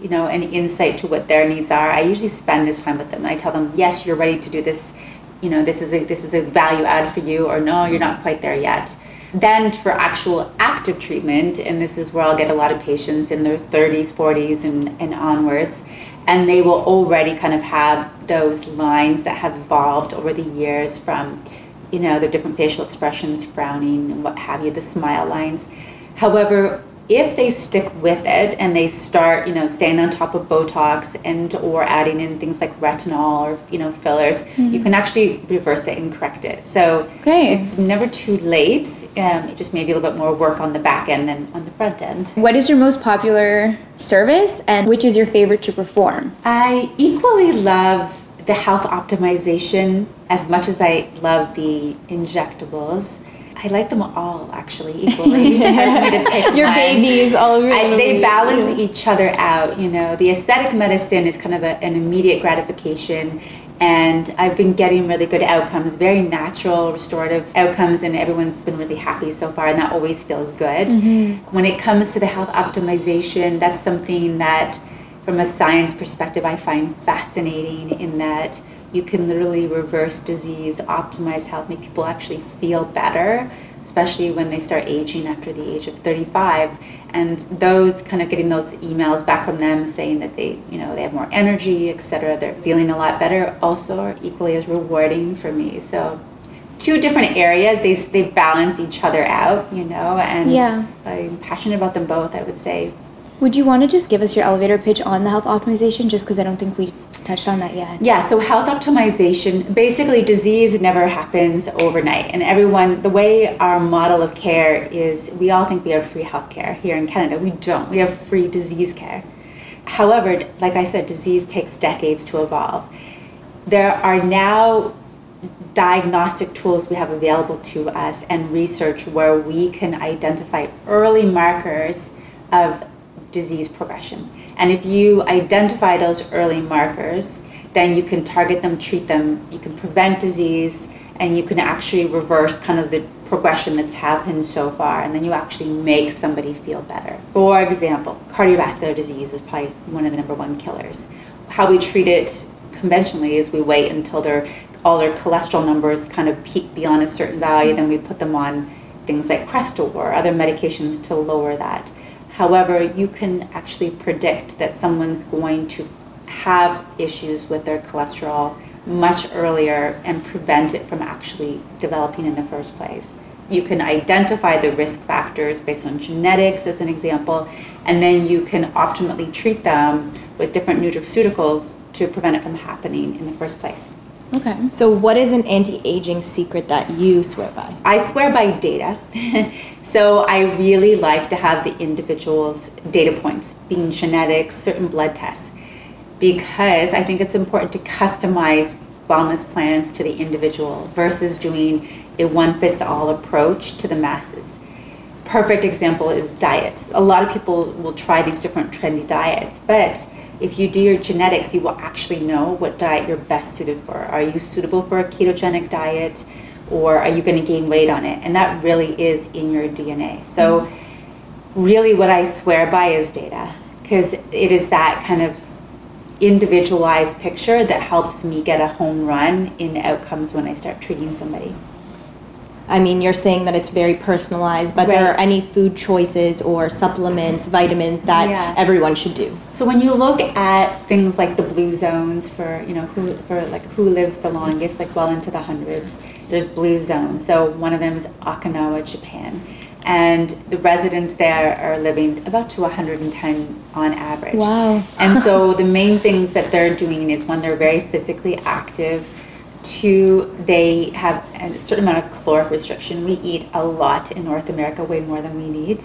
S4: you know, an insight to what their needs are, I usually spend this time with them. I tell them, yes, you're ready to do this. You know, this is a this is a value add for you, or no, you're not quite there yet. Then for actual active treatment, and this is where I'll get a lot of patients in their 30s, 40s, and, and onwards, and they will already kind of have those lines that have evolved over the years from, you know, the different facial expressions, frowning and what have you, the smile lines. However, if they stick with it and they start you know staying on top of botox and or adding in things like retinol or you know fillers mm-hmm. you can actually reverse it and correct it. So
S5: okay.
S4: it's never too late. Um, it just maybe a little bit more work on the back end than on the front end.
S5: What is your most popular service and which is your favorite to perform?
S4: I equally love the health optimization as much as i love the injectables I like them all actually equally.
S3: Your babies, all
S4: I, they balance each other out. You know, the aesthetic medicine is kind of a, an immediate gratification, and I've been getting really good outcomes, very natural, restorative outcomes, and everyone's been really happy so far, and that always feels good. Mm-hmm. When it comes to the health optimization, that's something that, from a science perspective, I find fascinating. In that you can literally reverse disease, optimize health, make people actually feel better, especially when they start aging after the age of 35. And those kind of getting those emails back from them saying that they, you know, they have more energy, etc. They're feeling a lot better. Also, are equally as rewarding for me. So, two different areas. They they balance each other out, you know. And
S5: yeah.
S4: I'm passionate about them both. I would say.
S5: Would you want to just give us your elevator pitch on the health optimization, just because I don't think we touched on that yet.
S4: Yeah, so health optimization basically, disease never happens overnight. And everyone, the way our model of care is, we all think we have free health care here in Canada. We don't. We have free disease care. However, like I said, disease takes decades to evolve. There are now diagnostic tools we have available to us and research where we can identify early markers of disease progression. And if you identify those early markers, then you can target them, treat them, you can prevent disease, and you can actually reverse kind of the progression that's happened so far, and then you actually make somebody feel better. For example, cardiovascular disease is probably one of the number one killers. How we treat it conventionally is we wait until their all their cholesterol numbers kind of peak beyond a certain value, then we put them on things like Crestor or other medications to lower that. However, you can actually predict that someone's going to have issues with their cholesterol much earlier and prevent it from actually developing in the first place. You can identify the risk factors based on genetics, as an example, and then you can optimally treat them with different nutraceuticals to prevent it from happening in the first place.
S3: Okay. So, what is an anti aging secret that you swear by?
S4: I swear by data. so, I really like to have the individual's data points, being genetics, certain blood tests, because I think it's important to customize wellness plans to the individual versus doing a one fits all approach to the masses. Perfect example is diet. A lot of people will try these different trendy diets, but if you do your genetics, you will actually know what diet you're best suited for. Are you suitable for a ketogenic diet or are you going to gain weight on it? And that really is in your DNA. So, really what I swear by is data because it is that kind of individualized picture that helps me get a home run in outcomes when I start treating somebody.
S3: I mean, you're saying that it's very personalized, but there are any food choices or supplements, vitamins that
S4: Yeah.
S3: everyone should do.
S4: So when you look at things like the blue zones for you know who for like who lives the longest, like well into the hundreds, there's blue zones. So one of them is Okinawa, Japan, and the residents there are living about to 110 on average.
S5: Wow.
S4: and so the main things that they're doing is one, they're very physically active. Two, they have a certain amount of caloric restriction. We eat a lot in North America, way more than we need.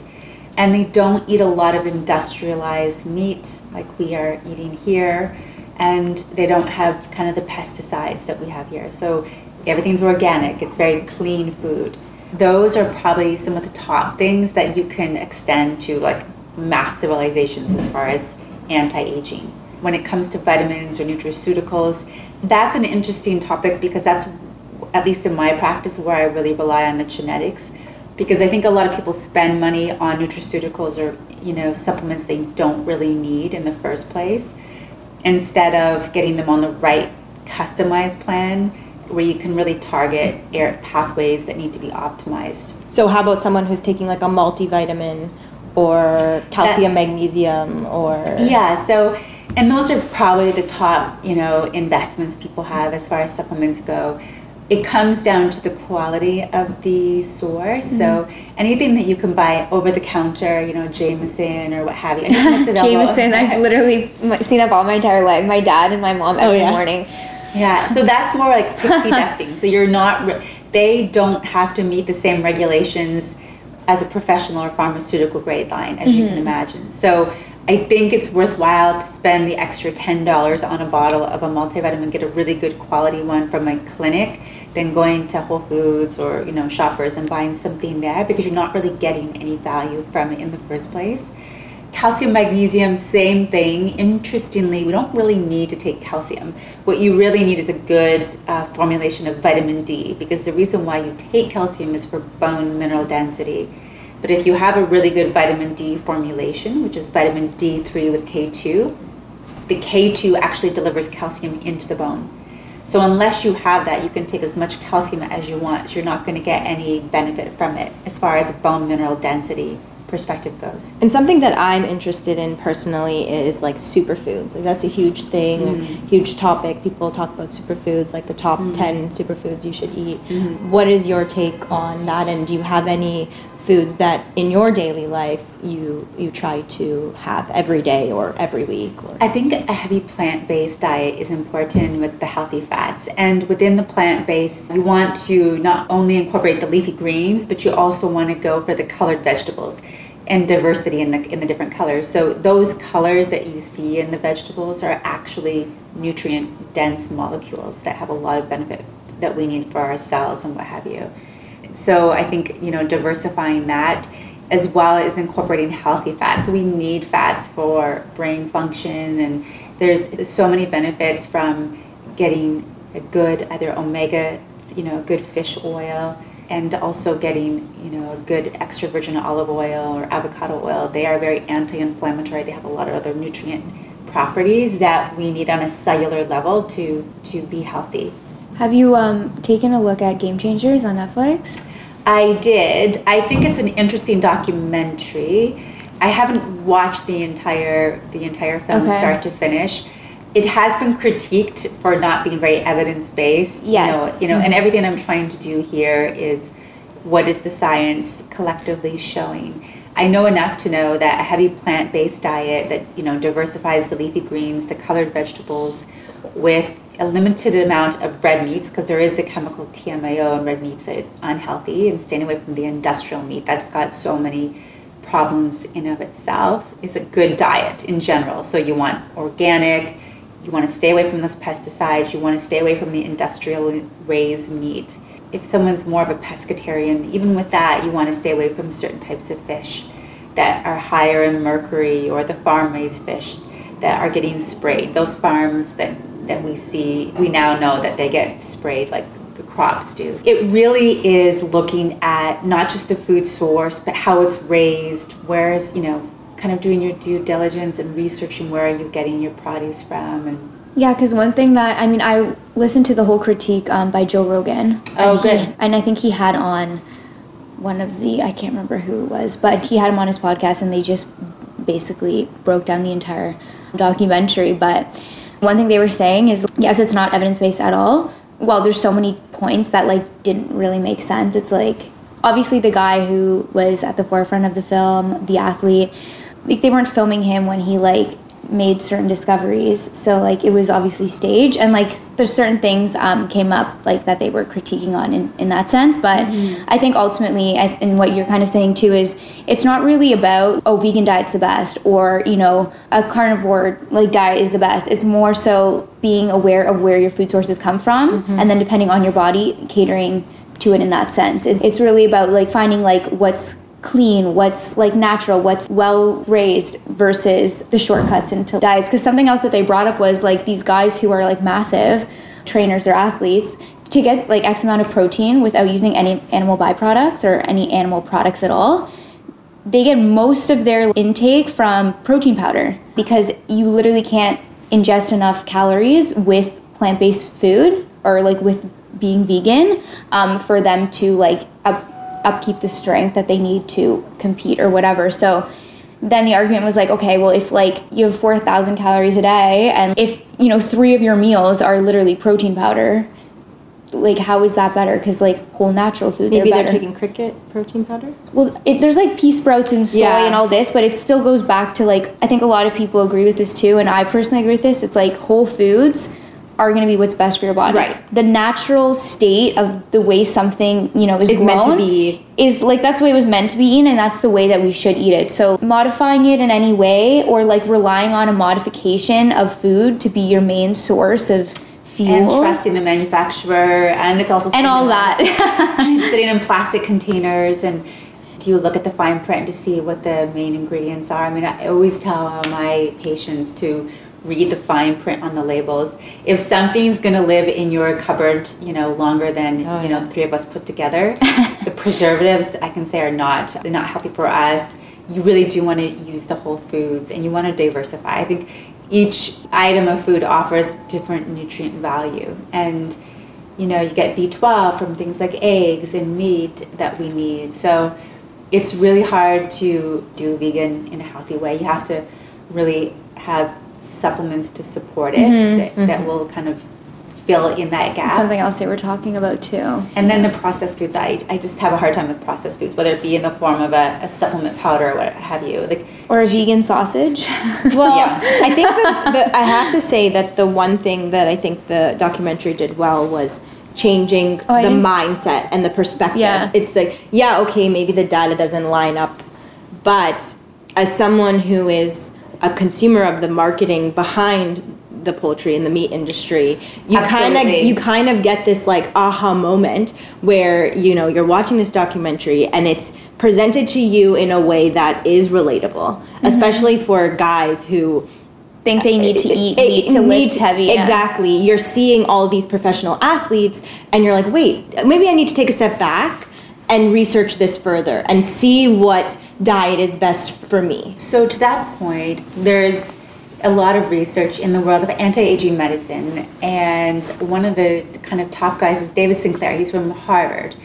S4: And they don't eat a lot of industrialized meat like we are eating here. And they don't have kind of the pesticides that we have here. So everything's organic, it's very clean food. Those are probably some of the top things that you can extend to like mass civilizations as far as anti aging. When it comes to vitamins or nutraceuticals, that's an interesting topic because that's, at least in my practice, where I really rely on the genetics. Because I think a lot of people spend money on nutraceuticals or you know supplements they don't really need in the first place, instead of getting them on the right customized plan where you can really target air pathways that need to be optimized.
S3: So, how about someone who's taking like a multivitamin or calcium, magnesium, or
S4: Yeah, so and those are probably the top, you know, investments people have as far as supplements go. It comes down to the quality of the source. So mm-hmm. anything that you can buy over the counter, you know, Jamieson or what have you.
S5: Jamieson, I've literally seen that all my entire life. My dad and my mom every oh,
S3: yeah.
S5: morning.
S4: Yeah, so that's more like pixie dusting. So you're not, re- they don't have to meet the same regulations as a professional or pharmaceutical grade line, as you can mm-hmm. imagine. So I think it's worthwhile to spend the extra $10 on a bottle of a multivitamin, get a really good quality one from a clinic, than going to Whole Foods or, you know, shoppers and buying something there because you're not really getting any value from it in the first place. Calcium, magnesium, same thing. Interestingly, we don't really need to take calcium. What you really need is a good uh, formulation of vitamin D because the reason why you take calcium is for bone mineral density. But if you have a really good vitamin D formulation, which is vitamin D3 with K2, the K2 actually delivers calcium into the bone. So unless you have that, you can take as much calcium as you want. You're not going to get any benefit from it as far as bone mineral density perspective goes.
S3: And something that I'm interested in personally is like superfoods. Like that's a huge thing,
S4: Mm.
S3: huge topic. People talk about superfoods, like the top
S4: Mm.
S3: 10 superfoods you should eat.
S4: Mm-hmm.
S3: What is your take on that and do you have any foods that in your daily life you you try to have every day or every week or
S4: I think a heavy plant based diet is important with the healthy fats. And within the plant based, you want to not only incorporate the leafy greens, but you also want to go for the colored vegetables and diversity in the, in the different colors. So those colors that you see in the vegetables are actually nutrient dense molecules that have a lot of benefit that we need for our cells and what have you. So I think, you know, diversifying that as well as incorporating healthy fats. We need fats for brain function and there's so many benefits from getting a good either omega, you know, good fish oil and also getting, you know, a good extra virgin olive oil or avocado oil. They are very anti-inflammatory. They have a lot of other nutrient properties that we need on a cellular level to to be healthy.
S5: Have you um, taken a look at Game Changers on Netflix?
S4: I did. I think it's an interesting documentary. I haven't watched the entire the entire film
S5: Okay.
S4: start to finish. It has been critiqued for not being very evidence based.
S5: Yes.
S4: You know, you know, and everything I'm trying to do here is what is the science collectively showing? I know enough to know that a heavy plant-based diet that you know diversifies the leafy greens, the colored vegetables, with a limited amount of red meats, because there is a chemical TMAO in red meats that is unhealthy, and staying away from the industrial meat that's got so many problems in of itself, is a good diet in general. So you want organic, you want to stay away from those pesticides, you want to stay away from the industrial raised meat if someone's more of a pescatarian, even with that, you want to stay away from certain types of fish that are higher in mercury or the farm raised fish that are getting sprayed. Those farms that, that we see, we now know that they get sprayed like the crops do. It really is looking at not just the food source, but how it's raised, where's, you know, kind of doing your due diligence and researching where are you getting your produce from and
S2: Yeah, because one thing that I mean, I listened to the whole critique um, by Joe Rogan.
S4: Oh,
S2: and he- and I think he had on one of the I can't remember who it was, but he had him on his podcast, and they just basically broke down the entire documentary. But one thing they were saying is, yes, it's not evidence based at all. Well, there's so many points that like didn't really make sense. It's like obviously the guy who was at the forefront of the film, the athlete, like they weren't filming him when he like made certain discoveries. So like it was obviously staged and like there's certain things um, came up like that they were critiquing on in, in that sense but i think ultimately I- and what you're kind of saying too is it's not really about oh vegan diet's the best or you know a carnivore like diet is the best. It's more so being aware of where your food sources come from and then depending on your body catering to it in that sense. It, it's really about like finding like what's clean, what's like natural, what's well raised versus the shortcuts into diets. Because something else that they brought up was like these guys who are like massive trainers or athletes to get like X amount of protein without using any animal byproducts or any animal products at all. They get most of their intake from protein powder because you literally can't ingest enough calories with plant based food or like with being vegan um, for them to like upkeep the strength that they need to compete or whatever. So then the argument was like, okay, well, if like you have 4,000 calories a day and if, you know, three of your meals are literally protein powder, like how is that better? Because like whole natural foods
S3: Maybe they're taking cricket protein powder.
S2: Well, it, there's like pea sprouts and soy
S3: Yeah.
S2: and all this, but it still goes back to like I think a lot of people agree with this too, and I personally agree with this. It's like whole foods are going to be what's best for your body.
S3: Right.
S2: The natural state of the way something you know is,
S3: Is meant to
S2: grown
S3: be-
S2: is like that's the way it was meant to be eaten, and that's the way that we should eat it. So modifying it in any way, or like relying on a modification of food to be your main source of fuel
S4: and trusting the manufacturer and it's also
S2: and all that.
S4: sitting in plastic containers and do you look at the fine print to see what the main ingredients are i mean i always tell my patients to read the fine print on the labels. If something's going to live in your cupboard you know longer than oh, you know the three of us put together the preservatives i can say are not they're not healthy for us. You really do want to use the whole foods and you want to diversify. I think each item of food offers different nutrient value. And you know you get b12 from things like eggs and meat that we need. So it's really hard to do vegan in a healthy way. You have to really have supplements to support it mm-hmm. that, that mm-hmm. will kind of fill in that gap
S2: Something else they were talking about too.
S4: and then the processed foods, I, I just have a hard time with processed foods, whether it be in the form of a, a supplement powder or what have you. Like,
S2: Or a vegan sausage.
S3: Well,
S4: Yeah.
S3: I think that the, I have to say that the one thing that I think the documentary did well was changing
S2: Oh,
S3: the mindset and the perspective.
S2: Yeah.
S3: It's like, yeah, okay, maybe the data doesn't line up, but as someone who is a consumer of the marketing behind the poultry and the meat industry, you kind of you kind of get this like aha moment where you know you're watching this documentary and it's presented to you in a way that is relatable, mm-hmm. especially for guys who
S2: think they need to eh, eat
S3: eh,
S2: meat to
S3: need
S2: lift heavy. yeah.
S3: Exactly. You're seeing all these professional athletes, and you're like, wait, maybe I need to take a step back and research this further and see what diet is best for me.
S4: so to that point, there's a lot of research in the world of anti-aging medicine, and one of the kind of top guys is David Sinclair. He's from Harvard,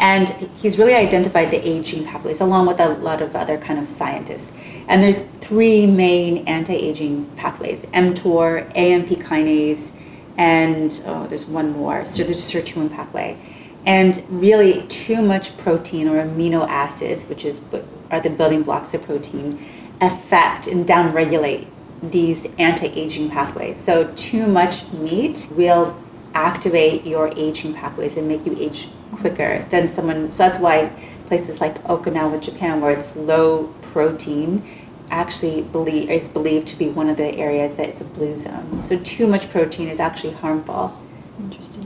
S4: and he's really identified the aging pathways along with a lot of other kind of scientists. And there's three main anti-aging pathways: mTOR, AMP kinase, and oh, there's one more. So a sirtuin pathway. And really, too much protein or amino acids, which is what are the building blocks of protein, affect and downregulate these anti-aging pathways. So too much meat will activate your aging pathways and make you age quicker than someone. So that's why places like Okinawa, Japan, where it's low protein, actually believe is believed to be one of the areas that it's a blue zone. So too much protein is actually harmful.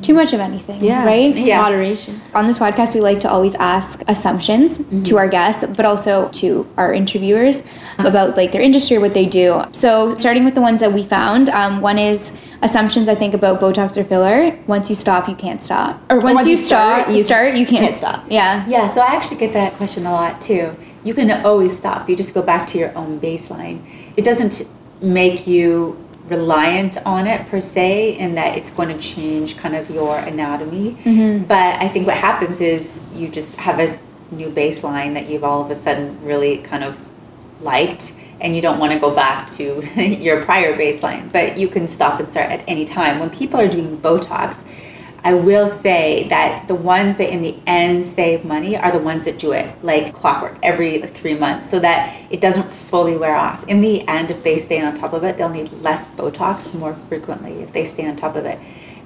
S2: Too much of anything, right?
S4: Yeah.
S3: Moderation.
S2: On this podcast, we like to always ask assumptions to our guests, but also to our interviewers about like their industry, what they do. So, starting with the ones that we found, um, one is
S5: assumptions I think about Botox or filler. Once you stop, you can't stop. Or once,
S3: once
S5: you,
S3: you start,
S5: stop,
S3: you
S5: you start, you can't,
S3: can't stop.
S5: Yeah.
S4: Yeah, so I actually get that question a lot too. You can always stop. You just go back to your own baseline. It doesn't make you reliant on it per se in that it's going to change kind of your anatomy. Mm-hmm. But I think what happens is you just have a new baseline that you've all of a sudden really kind of liked and you don't want to go back to your prior baseline. But you can stop and start at any time. When people are doing Botox, I will say that the ones that in the end save money are the ones that do it like clockwork every like three months so that it doesn't fully wear off. In the end, if they stay on top of it, they'll need less Botox more frequently if they stay on top of it.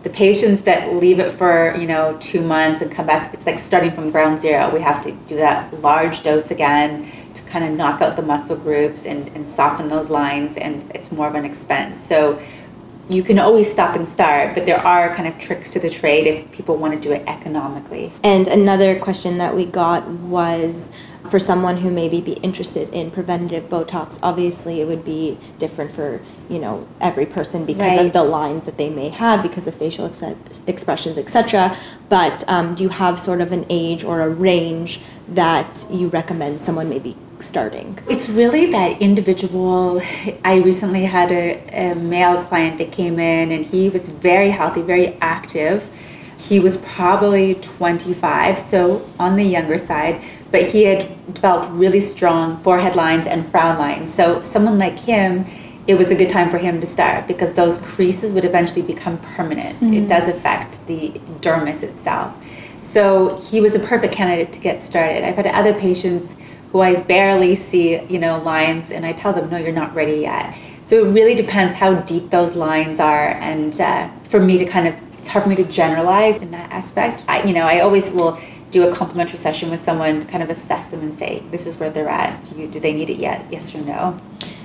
S4: The patients that leave it for, you know, two months and come back, it's like starting from ground zero. We have to do that large dose again to kind of knock out the muscle groups and, and soften those lines and it's more of an expense. So you can always stop and start, but there are kind of tricks to the trade if people want to do it economically.
S3: And another question that we got was for someone who maybe be interested in preventative Botox. Obviously, it would be different for you know every person because
S4: Right.
S3: of the lines that they may have, because of facial ex- expressions, etc. But um, do you have sort of an age or a range that you recommend someone maybe starting?
S4: It's really that individual. I recently had a, a male client that came in and he was very healthy, very active. He was probably 25, so on the younger side, but he had developed really strong forehead lines and frown lines. So, someone like him, it was a good time for him to start because those creases would eventually become permanent. It mm-hmm. does affect the dermis itself. So, he was a perfect candidate to get started. I've had other patients who I barely see, you know, lines, and I tell them, no, you're not ready yet. So it really depends how deep those lines are, and uh, for me to kind of, it's hard for me to generalize in that aspect. I, you know, I always will do a complimentary session with someone, kind of assess them and say, this is where they're at. Do, you, do they need it yet? Yes or no?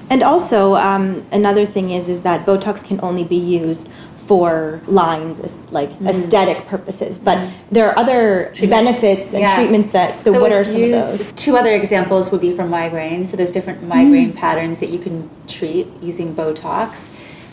S3: And also, um, another thing is is that Botox can only be used for lines, like aesthetic purposes. But there are other benefits and
S4: Yeah.
S3: treatments that. So, what are some
S4: used-
S3: of those?
S4: Two other examples would be for migraine. So there's different
S3: Mm.
S4: migraine patterns that you can treat using Botox,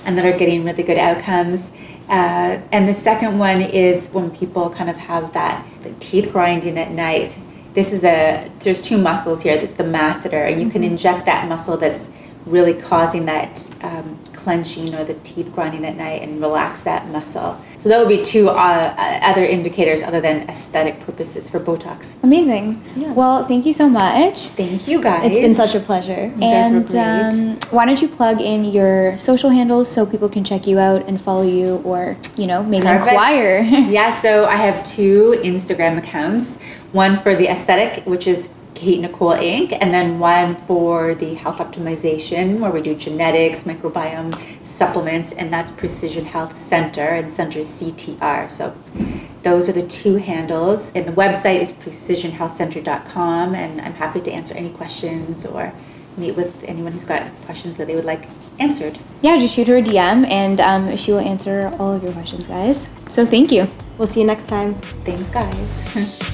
S4: and that are getting really good outcomes. Uh, and the second one is when people kind of have that like, teeth grinding at night. This is a there's two muscles here. That's the masseter, and you can
S3: Mm-hmm.
S4: inject that muscle that's really causing that um, clenching or the teeth grinding at night and relax that muscle. So that would be two uh, uh, other indicators other than aesthetic purposes for Botox.
S5: Amazing. Well, thank you so much.
S4: Thank you guys.
S3: It's been such a pleasure.
S4: You guys were
S5: and
S4: great.
S5: um, why don't you plug in your social handles so people can check you out and follow you or, you know, maybe
S4: Perfect.
S5: inquire?
S4: yeah, so I have two Instagram accounts. One for the aesthetic, which is Kate Nicole Inc., and then one for the health optimization, where we do genetics, microbiome, supplements, and that's Precision Health Centre, and center is CTR. So those are the two handles. And the website is precisionhealthcentre.com, and I'm happy to answer any questions or meet with anyone who's got questions that they would like answered.
S5: yeah, just shoot her a DM and um, she will answer all of your questions, guys. So thank you.
S3: We'll see you next time.
S4: Thanks, guys.